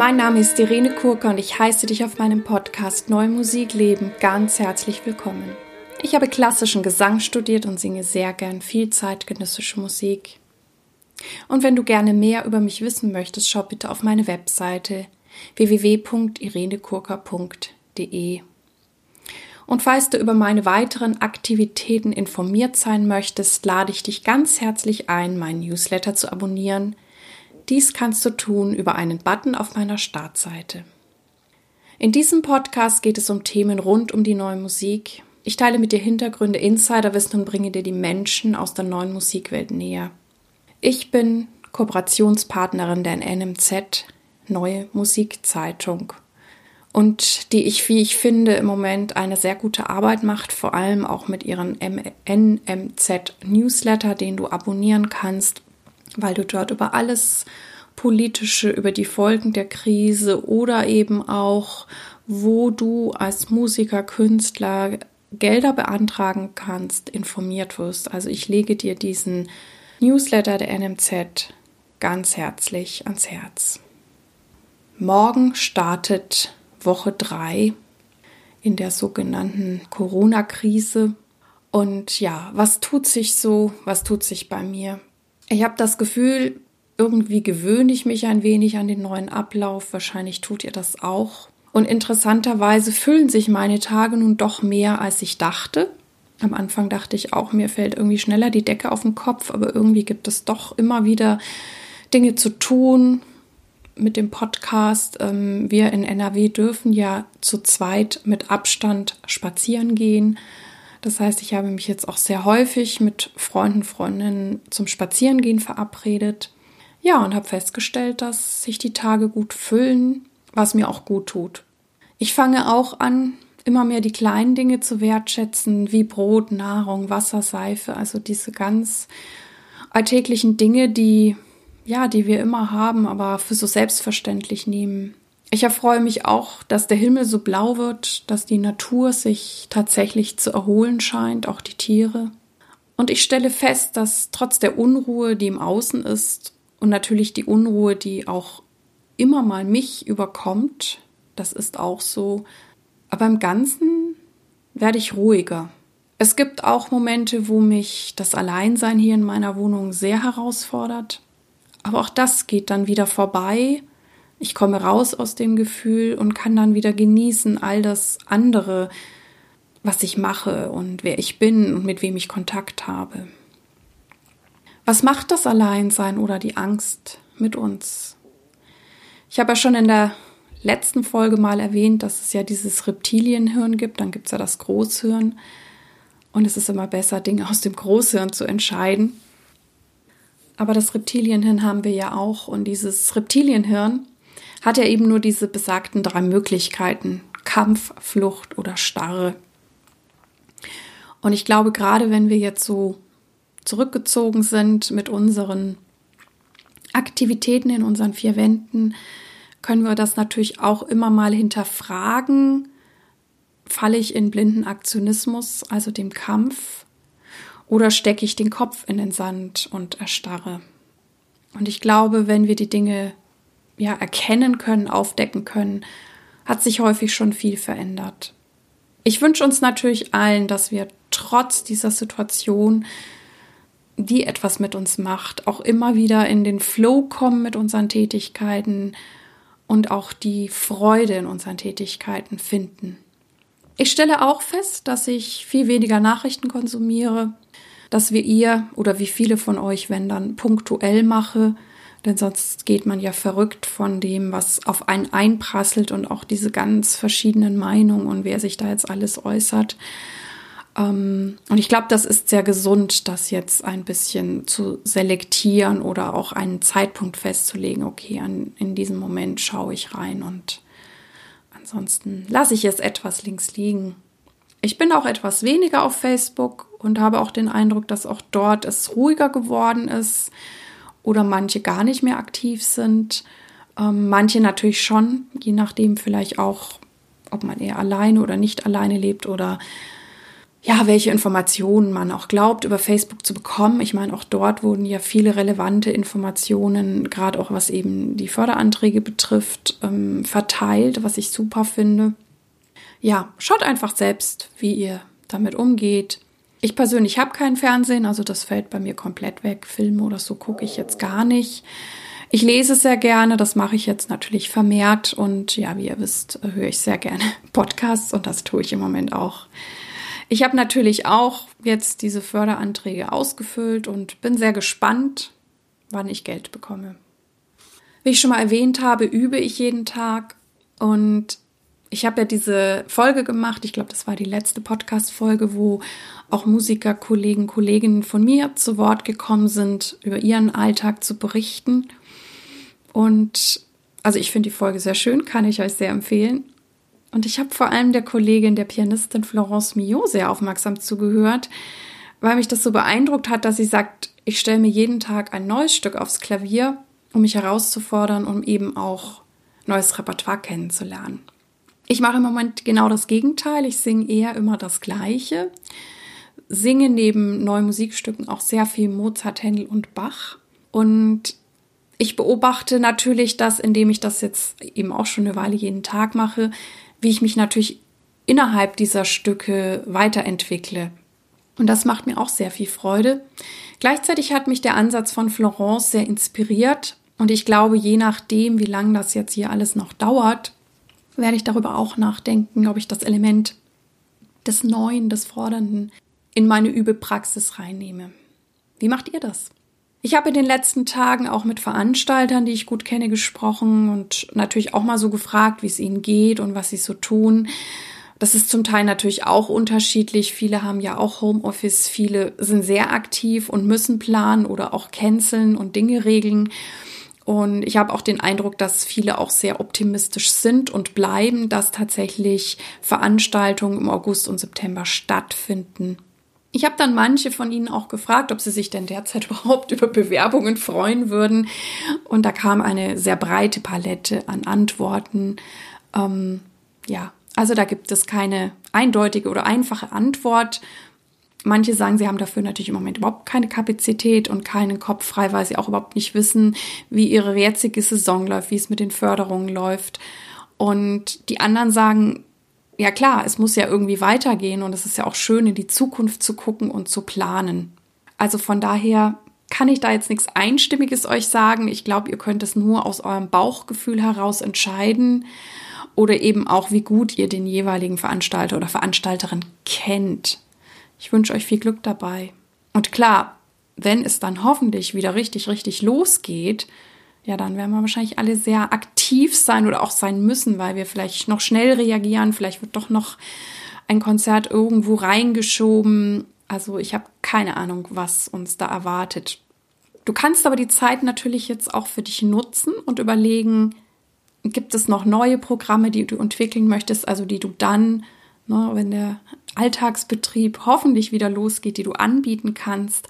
Mein Name ist Irene Kurke und ich heiße dich auf meinem Podcast Neue Musik leben ganz herzlich willkommen. Ich habe klassischen Gesang studiert und singe sehr gern viel zeitgenössische Musik. Und wenn du gerne mehr über mich wissen möchtest, schau bitte auf meine Webseite www.irenekurka.de. Und falls du über meine weiteren Aktivitäten informiert sein möchtest, lade ich dich ganz herzlich ein, meinen Newsletter zu abonnieren – dies kannst du tun über einen Button auf meiner Startseite. In diesem Podcast geht es um Themen rund um die neue Musik. Ich teile mit dir Hintergründe, Insiderwissen und bringe dir die Menschen aus der neuen Musikwelt näher. Ich bin Kooperationspartnerin der NMZ Neue Musikzeitung und die ich, wie ich finde, im Moment eine sehr gute Arbeit macht, vor allem auch mit ihren NMZ Newsletter, den du abonnieren kannst, weil du dort über alles politische, über die Folgen der Krise oder eben auch, wo du als Musiker, Künstler Gelder beantragen kannst, informiert wirst. Also ich lege dir diesen Newsletter der NMZ ganz herzlich ans Herz. Morgen startet Woche 3 in der sogenannten Corona-Krise. Und ja, was tut sich so? Was tut sich bei mir? Ich habe das Gefühl, irgendwie gewöhne ich mich ein wenig an den neuen Ablauf. Wahrscheinlich tut ihr das auch. Und interessanterweise füllen sich meine Tage nun doch mehr, als ich dachte. Am Anfang dachte ich auch, mir fällt irgendwie schneller die Decke auf den Kopf, aber irgendwie gibt es doch immer wieder Dinge zu tun mit dem Podcast. Ähm, wir in NRW dürfen ja zu zweit mit Abstand spazieren gehen. Das heißt, ich habe mich jetzt auch sehr häufig mit Freunden, Freundinnen zum Spazierengehen verabredet. Ja, und habe festgestellt, dass sich die Tage gut füllen, was mir auch gut tut. Ich fange auch an, immer mehr die kleinen Dinge zu wertschätzen, wie Brot, Nahrung, Wasser, Seife, also diese ganz alltäglichen Dinge, die ja, die wir immer haben, aber für so selbstverständlich nehmen. Ich erfreue mich auch, dass der Himmel so blau wird, dass die Natur sich tatsächlich zu erholen scheint, auch die Tiere. Und ich stelle fest, dass trotz der Unruhe, die im Außen ist, und natürlich die Unruhe, die auch immer mal mich überkommt, das ist auch so, aber im Ganzen werde ich ruhiger. Es gibt auch Momente, wo mich das Alleinsein hier in meiner Wohnung sehr herausfordert. Aber auch das geht dann wieder vorbei ich komme raus aus dem Gefühl und kann dann wieder genießen all das andere, was ich mache und wer ich bin und mit wem ich Kontakt habe. Was macht das Alleinsein oder die Angst mit uns? Ich habe ja schon in der letzten Folge mal erwähnt, dass es ja dieses Reptilienhirn gibt, dann gibt es ja das Großhirn. Und es ist immer besser, Dinge aus dem Großhirn zu entscheiden. Aber das Reptilienhirn haben wir ja auch. Und dieses Reptilienhirn hat er eben nur diese besagten drei Möglichkeiten. Kampf, Flucht oder Starre. Und ich glaube, gerade wenn wir jetzt so zurückgezogen sind mit unseren Aktivitäten in unseren vier Wänden, können wir das natürlich auch immer mal hinterfragen. Falle ich in blinden Aktionismus, also dem Kampf, oder stecke ich den Kopf in den Sand und erstarre? Und ich glaube, wenn wir die Dinge ja, erkennen können, aufdecken können, hat sich häufig schon viel verändert. Ich wünsche uns natürlich allen, dass wir trotz dieser Situation, die etwas mit uns macht, auch immer wieder in den Flow kommen mit unseren Tätigkeiten und auch die Freude in unseren Tätigkeiten finden. Ich stelle auch fest, dass ich viel weniger Nachrichten konsumiere, dass wir ihr oder wie viele von euch, wenn dann punktuell mache, denn sonst geht man ja verrückt von dem, was auf einen einprasselt und auch diese ganz verschiedenen Meinungen und wer sich da jetzt alles äußert. Ähm, und ich glaube, das ist sehr gesund, das jetzt ein bisschen zu selektieren oder auch einen Zeitpunkt festzulegen. Okay, in diesem Moment schaue ich rein und ansonsten lasse ich es etwas links liegen. Ich bin auch etwas weniger auf Facebook und habe auch den Eindruck, dass auch dort es ruhiger geworden ist oder manche gar nicht mehr aktiv sind. Ähm, manche natürlich schon, je nachdem vielleicht auch, ob man eher alleine oder nicht alleine lebt oder ja, welche Informationen man auch glaubt, über Facebook zu bekommen. Ich meine, auch dort wurden ja viele relevante Informationen, gerade auch was eben die Förderanträge betrifft, ähm, verteilt, was ich super finde. Ja, schaut einfach selbst, wie ihr damit umgeht. Ich persönlich habe kein Fernsehen, also das fällt bei mir komplett weg. Filme oder so gucke ich jetzt gar nicht. Ich lese sehr gerne, das mache ich jetzt natürlich vermehrt und ja, wie ihr wisst, höre ich sehr gerne Podcasts und das tue ich im Moment auch. Ich habe natürlich auch jetzt diese Förderanträge ausgefüllt und bin sehr gespannt, wann ich Geld bekomme. Wie ich schon mal erwähnt habe, übe ich jeden Tag und ich habe ja diese Folge gemacht, ich glaube, das war die letzte Podcast-Folge, wo auch Musiker, Kollegen, Kolleginnen von mir zu Wort gekommen sind, über ihren Alltag zu berichten. Und also ich finde die Folge sehr schön, kann ich euch sehr empfehlen. Und ich habe vor allem der Kollegin, der Pianistin Florence Millot sehr aufmerksam zugehört, weil mich das so beeindruckt hat, dass sie sagt, ich stelle mir jeden Tag ein neues Stück aufs Klavier, um mich herauszufordern, um eben auch neues Repertoire kennenzulernen. Ich mache im Moment genau das Gegenteil. Ich singe eher immer das Gleiche. Singe neben neuen Musikstücken auch sehr viel Mozart, Händel und Bach. Und ich beobachte natürlich das, indem ich das jetzt eben auch schon eine Weile jeden Tag mache, wie ich mich natürlich innerhalb dieser Stücke weiterentwickle. Und das macht mir auch sehr viel Freude. Gleichzeitig hat mich der Ansatz von Florence sehr inspiriert. Und ich glaube, je nachdem, wie lange das jetzt hier alles noch dauert, werde ich darüber auch nachdenken, ob ich das Element des Neuen, des Fordernden in meine Übepraxis reinnehme. Wie macht ihr das? Ich habe in den letzten Tagen auch mit Veranstaltern, die ich gut kenne, gesprochen und natürlich auch mal so gefragt, wie es ihnen geht und was sie so tun. Das ist zum Teil natürlich auch unterschiedlich. Viele haben ja auch Homeoffice, viele sind sehr aktiv und müssen planen oder auch canceln und Dinge regeln. Und ich habe auch den Eindruck, dass viele auch sehr optimistisch sind und bleiben, dass tatsächlich Veranstaltungen im August und September stattfinden. Ich habe dann manche von ihnen auch gefragt, ob sie sich denn derzeit überhaupt über Bewerbungen freuen würden. Und da kam eine sehr breite Palette an Antworten. Ähm, ja, also da gibt es keine eindeutige oder einfache Antwort. Manche sagen, sie haben dafür natürlich im Moment überhaupt keine Kapazität und keinen Kopf frei, weil sie auch überhaupt nicht wissen, wie ihre jetzige Saison läuft, wie es mit den Förderungen läuft. Und die anderen sagen, ja klar, es muss ja irgendwie weitergehen und es ist ja auch schön, in die Zukunft zu gucken und zu planen. Also von daher kann ich da jetzt nichts Einstimmiges euch sagen. Ich glaube, ihr könnt es nur aus eurem Bauchgefühl heraus entscheiden oder eben auch, wie gut ihr den jeweiligen Veranstalter oder Veranstalterin kennt. Ich wünsche euch viel Glück dabei. Und klar, wenn es dann hoffentlich wieder richtig, richtig losgeht, ja, dann werden wir wahrscheinlich alle sehr aktiv sein oder auch sein müssen, weil wir vielleicht noch schnell reagieren. Vielleicht wird doch noch ein Konzert irgendwo reingeschoben. Also ich habe keine Ahnung, was uns da erwartet. Du kannst aber die Zeit natürlich jetzt auch für dich nutzen und überlegen, gibt es noch neue Programme, die du entwickeln möchtest, also die du dann, ne, wenn der Alltagsbetrieb hoffentlich wieder losgeht, die du anbieten kannst.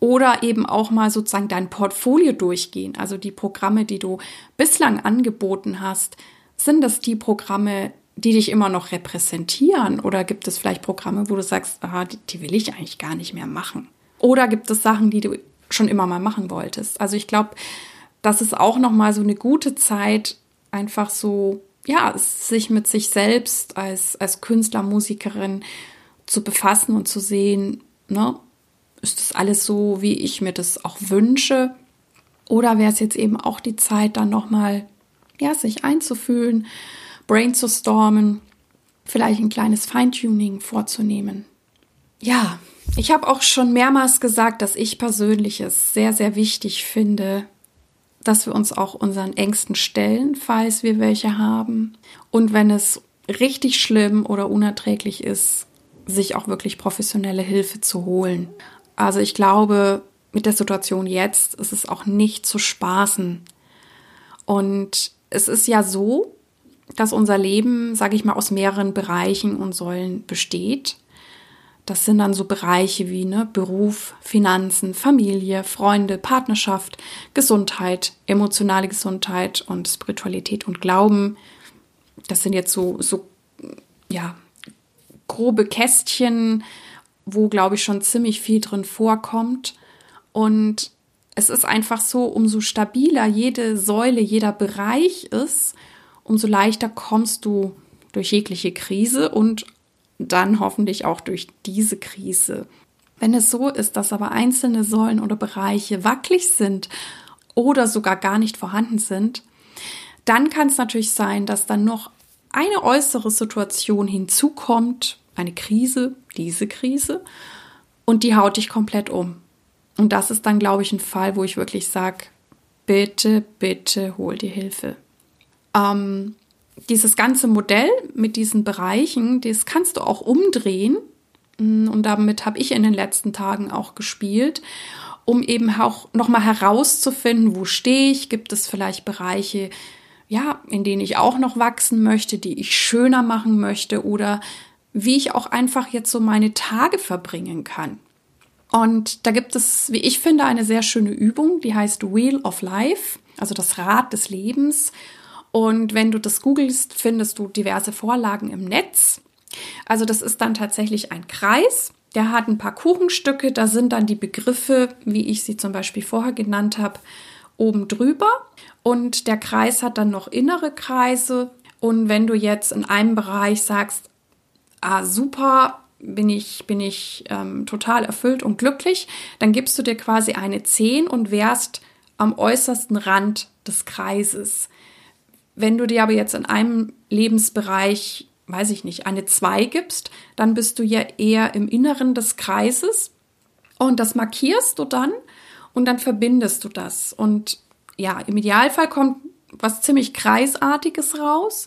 Oder eben auch mal sozusagen dein Portfolio durchgehen. Also die Programme, die du bislang angeboten hast, sind das die Programme, die dich immer noch repräsentieren? Oder gibt es vielleicht Programme, wo du sagst, aha, die, die will ich eigentlich gar nicht mehr machen? Oder gibt es Sachen, die du schon immer mal machen wolltest? Also ich glaube, das ist auch noch mal so eine gute Zeit, einfach so ja, sich mit sich selbst als, als Künstler, Musikerin zu befassen und zu sehen, ne, ist das alles so, wie ich mir das auch wünsche? Oder wäre es jetzt eben auch die Zeit, dann nochmal, ja, sich einzufühlen, brainstormen, vielleicht ein kleines Feintuning vorzunehmen? Ja, ich habe auch schon mehrmals gesagt, dass ich persönlich es sehr, sehr wichtig finde, dass wir uns auch unseren Ängsten stellen, falls wir welche haben. Und wenn es richtig schlimm oder unerträglich ist, sich auch wirklich professionelle Hilfe zu holen. Also ich glaube, mit der Situation jetzt ist es auch nicht zu spaßen. Und es ist ja so, dass unser Leben, sage ich mal, aus mehreren Bereichen und Säulen besteht. Das sind dann so Bereiche wie ne, Beruf, Finanzen, Familie, Freunde, Partnerschaft, Gesundheit, emotionale Gesundheit und Spiritualität und Glauben. Das sind jetzt so, so ja, grobe Kästchen, wo, glaube ich, schon ziemlich viel drin vorkommt. Und es ist einfach so, umso stabiler jede Säule, jeder Bereich ist, umso leichter kommst du durch jegliche Krise und dann hoffentlich auch durch diese Krise. Wenn es so ist, dass aber einzelne Säulen oder Bereiche wackelig sind oder sogar gar nicht vorhanden sind, dann kann es natürlich sein, dass dann noch eine äußere Situation hinzukommt, eine Krise, diese Krise, und die haut dich komplett um. Und das ist dann, glaube ich, ein Fall, wo ich wirklich sage, bitte, bitte hol dir Hilfe. Ähm, dieses ganze Modell mit diesen Bereichen, das kannst du auch umdrehen. Und damit habe ich in den letzten Tagen auch gespielt, um eben auch nochmal herauszufinden, wo stehe ich, gibt es vielleicht Bereiche, ja, in denen ich auch noch wachsen möchte, die ich schöner machen möchte oder wie ich auch einfach jetzt so meine Tage verbringen kann. Und da gibt es, wie ich finde, eine sehr schöne Übung, die heißt Wheel of Life, also das Rad des Lebens. Und wenn du das googelst, findest du diverse Vorlagen im Netz. Also das ist dann tatsächlich ein Kreis, der hat ein paar Kuchenstücke, da sind dann die Begriffe, wie ich sie zum Beispiel vorher genannt habe, oben drüber. Und der Kreis hat dann noch innere Kreise. Und wenn du jetzt in einem Bereich sagst, ah, super, bin ich, bin ich ähm, total erfüllt und glücklich, dann gibst du dir quasi eine 10 und wärst am äußersten Rand des Kreises. Wenn du dir aber jetzt in einem Lebensbereich, weiß ich nicht, eine 2 gibst, dann bist du ja eher im Inneren des Kreises und das markierst du dann und dann verbindest du das. Und ja, im Idealfall kommt was ziemlich kreisartiges raus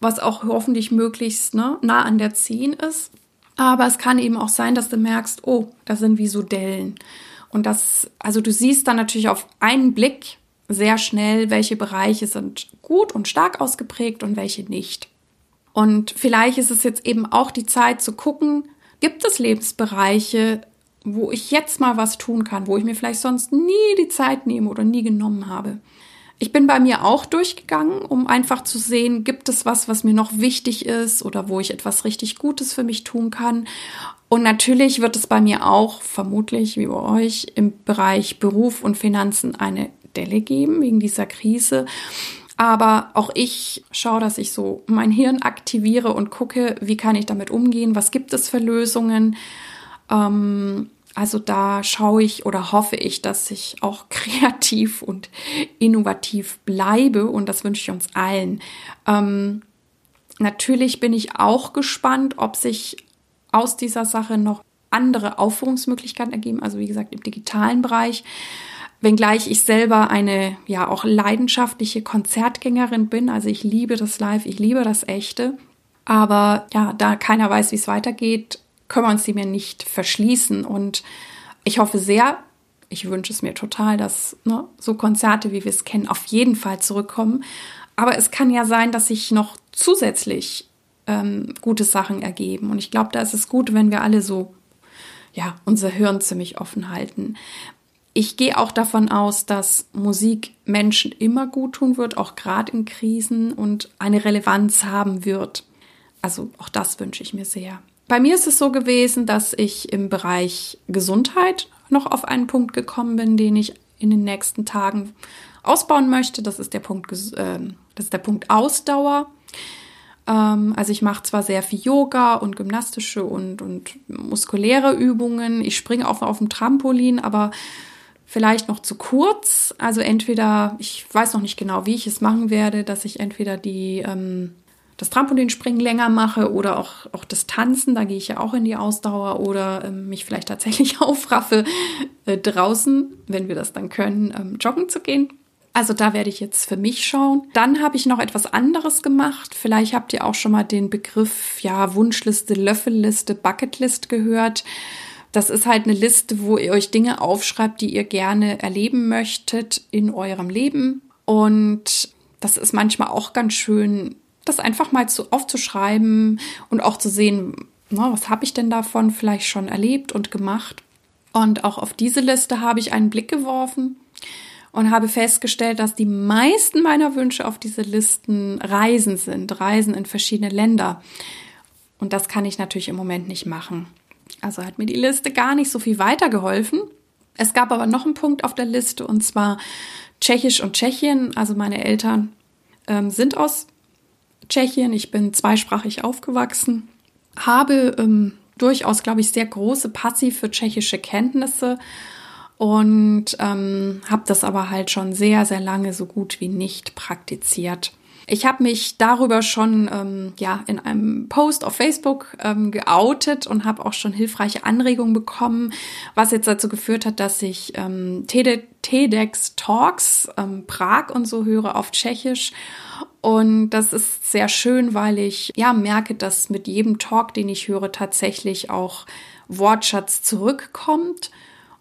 was auch hoffentlich möglichst ne, nah an der 10 ist. Aber es kann eben auch sein, dass du merkst, oh, da sind wie so Dellen. Und das, also du siehst dann natürlich auf einen Blick sehr schnell, welche Bereiche sind gut und stark ausgeprägt und welche nicht. Und vielleicht ist es jetzt eben auch die Zeit zu gucken, gibt es Lebensbereiche, wo ich jetzt mal was tun kann, wo ich mir vielleicht sonst nie die Zeit nehme oder nie genommen habe. Ich bin bei mir auch durchgegangen, um einfach zu sehen, gibt es was, was mir noch wichtig ist oder wo ich etwas richtig Gutes für mich tun kann. Und natürlich wird es bei mir auch, vermutlich wie bei euch, im Bereich Beruf und Finanzen eine Delle geben wegen dieser Krise. Aber auch ich schaue, dass ich so mein Hirn aktiviere und gucke, wie kann ich damit umgehen, was gibt es für Lösungen. Ähm, also da schaue ich oder hoffe ich, dass ich auch kreativ und innovativ bleibe und das wünsche ich uns allen. Ähm, natürlich bin ich auch gespannt, ob sich aus dieser Sache noch andere Aufführungsmöglichkeiten ergeben, also wie gesagt im digitalen Bereich. Wenngleich ich selber eine ja auch leidenschaftliche Konzertgängerin bin, also ich liebe das Live, ich liebe das Echte. Aber ja, da keiner weiß, wie es weitergeht, können wir uns die mir nicht verschließen. Und ich hoffe sehr, ich wünsche es mir total, dass ne, so Konzerte, wie wir es kennen, auf jeden Fall zurückkommen. Aber es kann ja sein, dass sich noch zusätzlich ähm, gute Sachen ergeben. Und ich glaube, da ist es gut, wenn wir alle so, ja, unser Hirn ziemlich offen halten. Ich gehe auch davon aus, dass Musik Menschen immer gut tun wird, auch gerade in Krisen und eine Relevanz haben wird. Also auch das wünsche ich mir sehr. Bei mir ist es so gewesen, dass ich im Bereich Gesundheit noch auf einen Punkt gekommen bin, den ich in den nächsten Tagen ausbauen möchte. Das ist der Punkt, äh, das ist der Punkt Ausdauer. Ähm, also ich mache zwar sehr viel Yoga und gymnastische und, und muskuläre Übungen. Ich springe auch auf dem Trampolin, aber vielleicht noch zu kurz. Also entweder, ich weiß noch nicht genau, wie ich es machen werde, dass ich entweder die ähm, das Trampolinspringen länger mache oder auch, auch das Tanzen, da gehe ich ja auch in die Ausdauer oder ähm, mich vielleicht tatsächlich aufraffe, äh, draußen, wenn wir das dann können, ähm, joggen zu gehen. Also da werde ich jetzt für mich schauen. Dann habe ich noch etwas anderes gemacht. Vielleicht habt ihr auch schon mal den Begriff, ja, Wunschliste, Löffelliste, Bucketlist gehört. Das ist halt eine Liste, wo ihr euch Dinge aufschreibt, die ihr gerne erleben möchtet in eurem Leben. Und das ist manchmal auch ganz schön, das einfach mal zu, aufzuschreiben und auch zu sehen, na, was habe ich denn davon vielleicht schon erlebt und gemacht. Und auch auf diese Liste habe ich einen Blick geworfen und habe festgestellt, dass die meisten meiner Wünsche auf diese Listen Reisen sind, Reisen in verschiedene Länder. Und das kann ich natürlich im Moment nicht machen. Also hat mir die Liste gar nicht so viel weitergeholfen. Es gab aber noch einen Punkt auf der Liste und zwar Tschechisch und Tschechien. Also meine Eltern ähm, sind aus Tschechien. Ich bin zweisprachig aufgewachsen, habe ähm, durchaus, glaube ich, sehr große passive tschechische Kenntnisse und ähm, habe das aber halt schon sehr, sehr lange so gut wie nicht praktiziert. Ich habe mich darüber schon ähm, ja in einem Post auf Facebook ähm, geoutet und habe auch schon hilfreiche Anregungen bekommen, was jetzt dazu geführt hat, dass ich ähm, TEDx Talks ähm, Prag und so höre auf Tschechisch und das ist sehr schön, weil ich ja merke, dass mit jedem Talk, den ich höre, tatsächlich auch Wortschatz zurückkommt.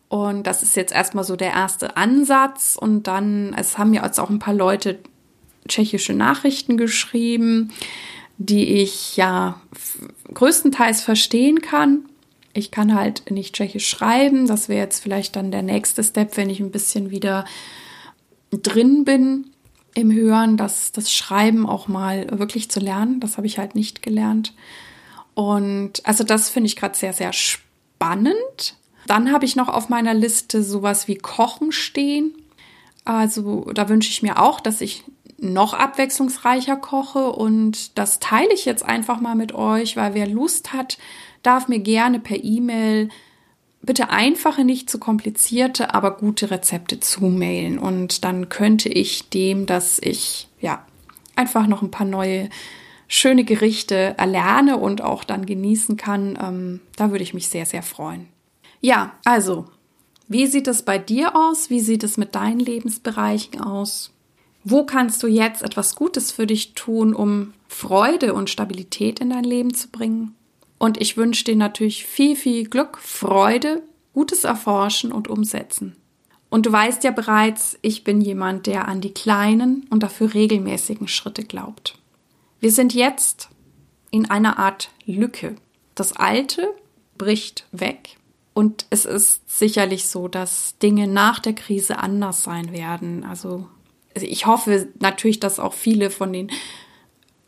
Und das ist jetzt erstmal so der erste Ansatz. Und dann, es haben ja jetzt auch ein paar Leute tschechische Nachrichten geschrieben, die ich ja größtenteils verstehen kann. Ich kann halt nicht tschechisch schreiben. Das wäre jetzt vielleicht dann der nächste Step, wenn ich ein bisschen wieder drin bin im Hören, das, das Schreiben auch mal wirklich zu lernen. Das habe ich halt nicht gelernt. Und also das finde ich gerade sehr, sehr spannend. Dann habe ich noch auf meiner Liste sowas wie Kochen stehen. Also da wünsche ich mir auch, dass ich noch abwechslungsreicher koche und das teile ich jetzt einfach mal mit euch, weil wer Lust hat, darf mir gerne per E-Mail bitte einfache, nicht zu komplizierte, aber gute Rezepte zumailen. Und dann könnte ich dem, dass ich ja einfach noch ein paar neue schöne Gerichte erlerne und auch dann genießen kann, ähm, da würde ich mich sehr, sehr freuen. Ja, also, wie sieht es bei dir aus? Wie sieht es mit deinen Lebensbereichen aus? Wo kannst du jetzt etwas Gutes für dich tun, um Freude und Stabilität in dein Leben zu bringen? Und ich wünsche dir natürlich viel, viel Glück, Freude, gutes Erforschen und Umsetzen. Und du weißt ja bereits, ich bin jemand, der an die kleinen und dafür regelmäßigen Schritte glaubt. Wir sind jetzt in einer Art Lücke. Das Alte bricht weg. Und es ist sicherlich so, dass Dinge nach der Krise anders sein werden. Also ich hoffe natürlich, dass auch viele von den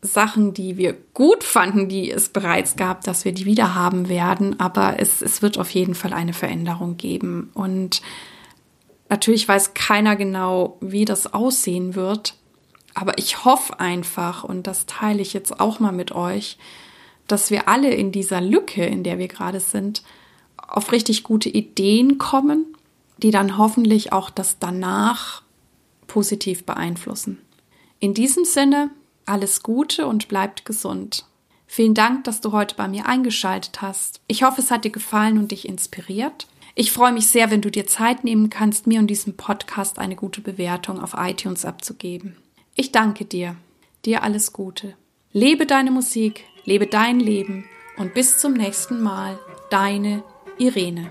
Sachen, die wir gut fanden, die es bereits gab, dass wir die wieder haben werden. Aber es, es wird auf jeden Fall eine Veränderung geben. Und natürlich weiß keiner genau, wie das aussehen wird. Aber ich hoffe einfach, und das teile ich jetzt auch mal mit euch, dass wir alle in dieser Lücke, in der wir gerade sind, auf richtig gute Ideen kommen, die dann hoffentlich auch das danach positiv beeinflussen. In diesem Sinne alles Gute und bleibt gesund. Vielen Dank, dass du heute bei mir eingeschaltet hast. Ich hoffe, es hat dir gefallen und dich inspiriert. Ich freue mich sehr, wenn du dir Zeit nehmen kannst, mir und diesem Podcast eine gute Bewertung auf iTunes abzugeben. Ich danke dir. Dir alles Gute. Lebe deine Musik, lebe dein Leben und bis zum nächsten Mal. Deine Irene.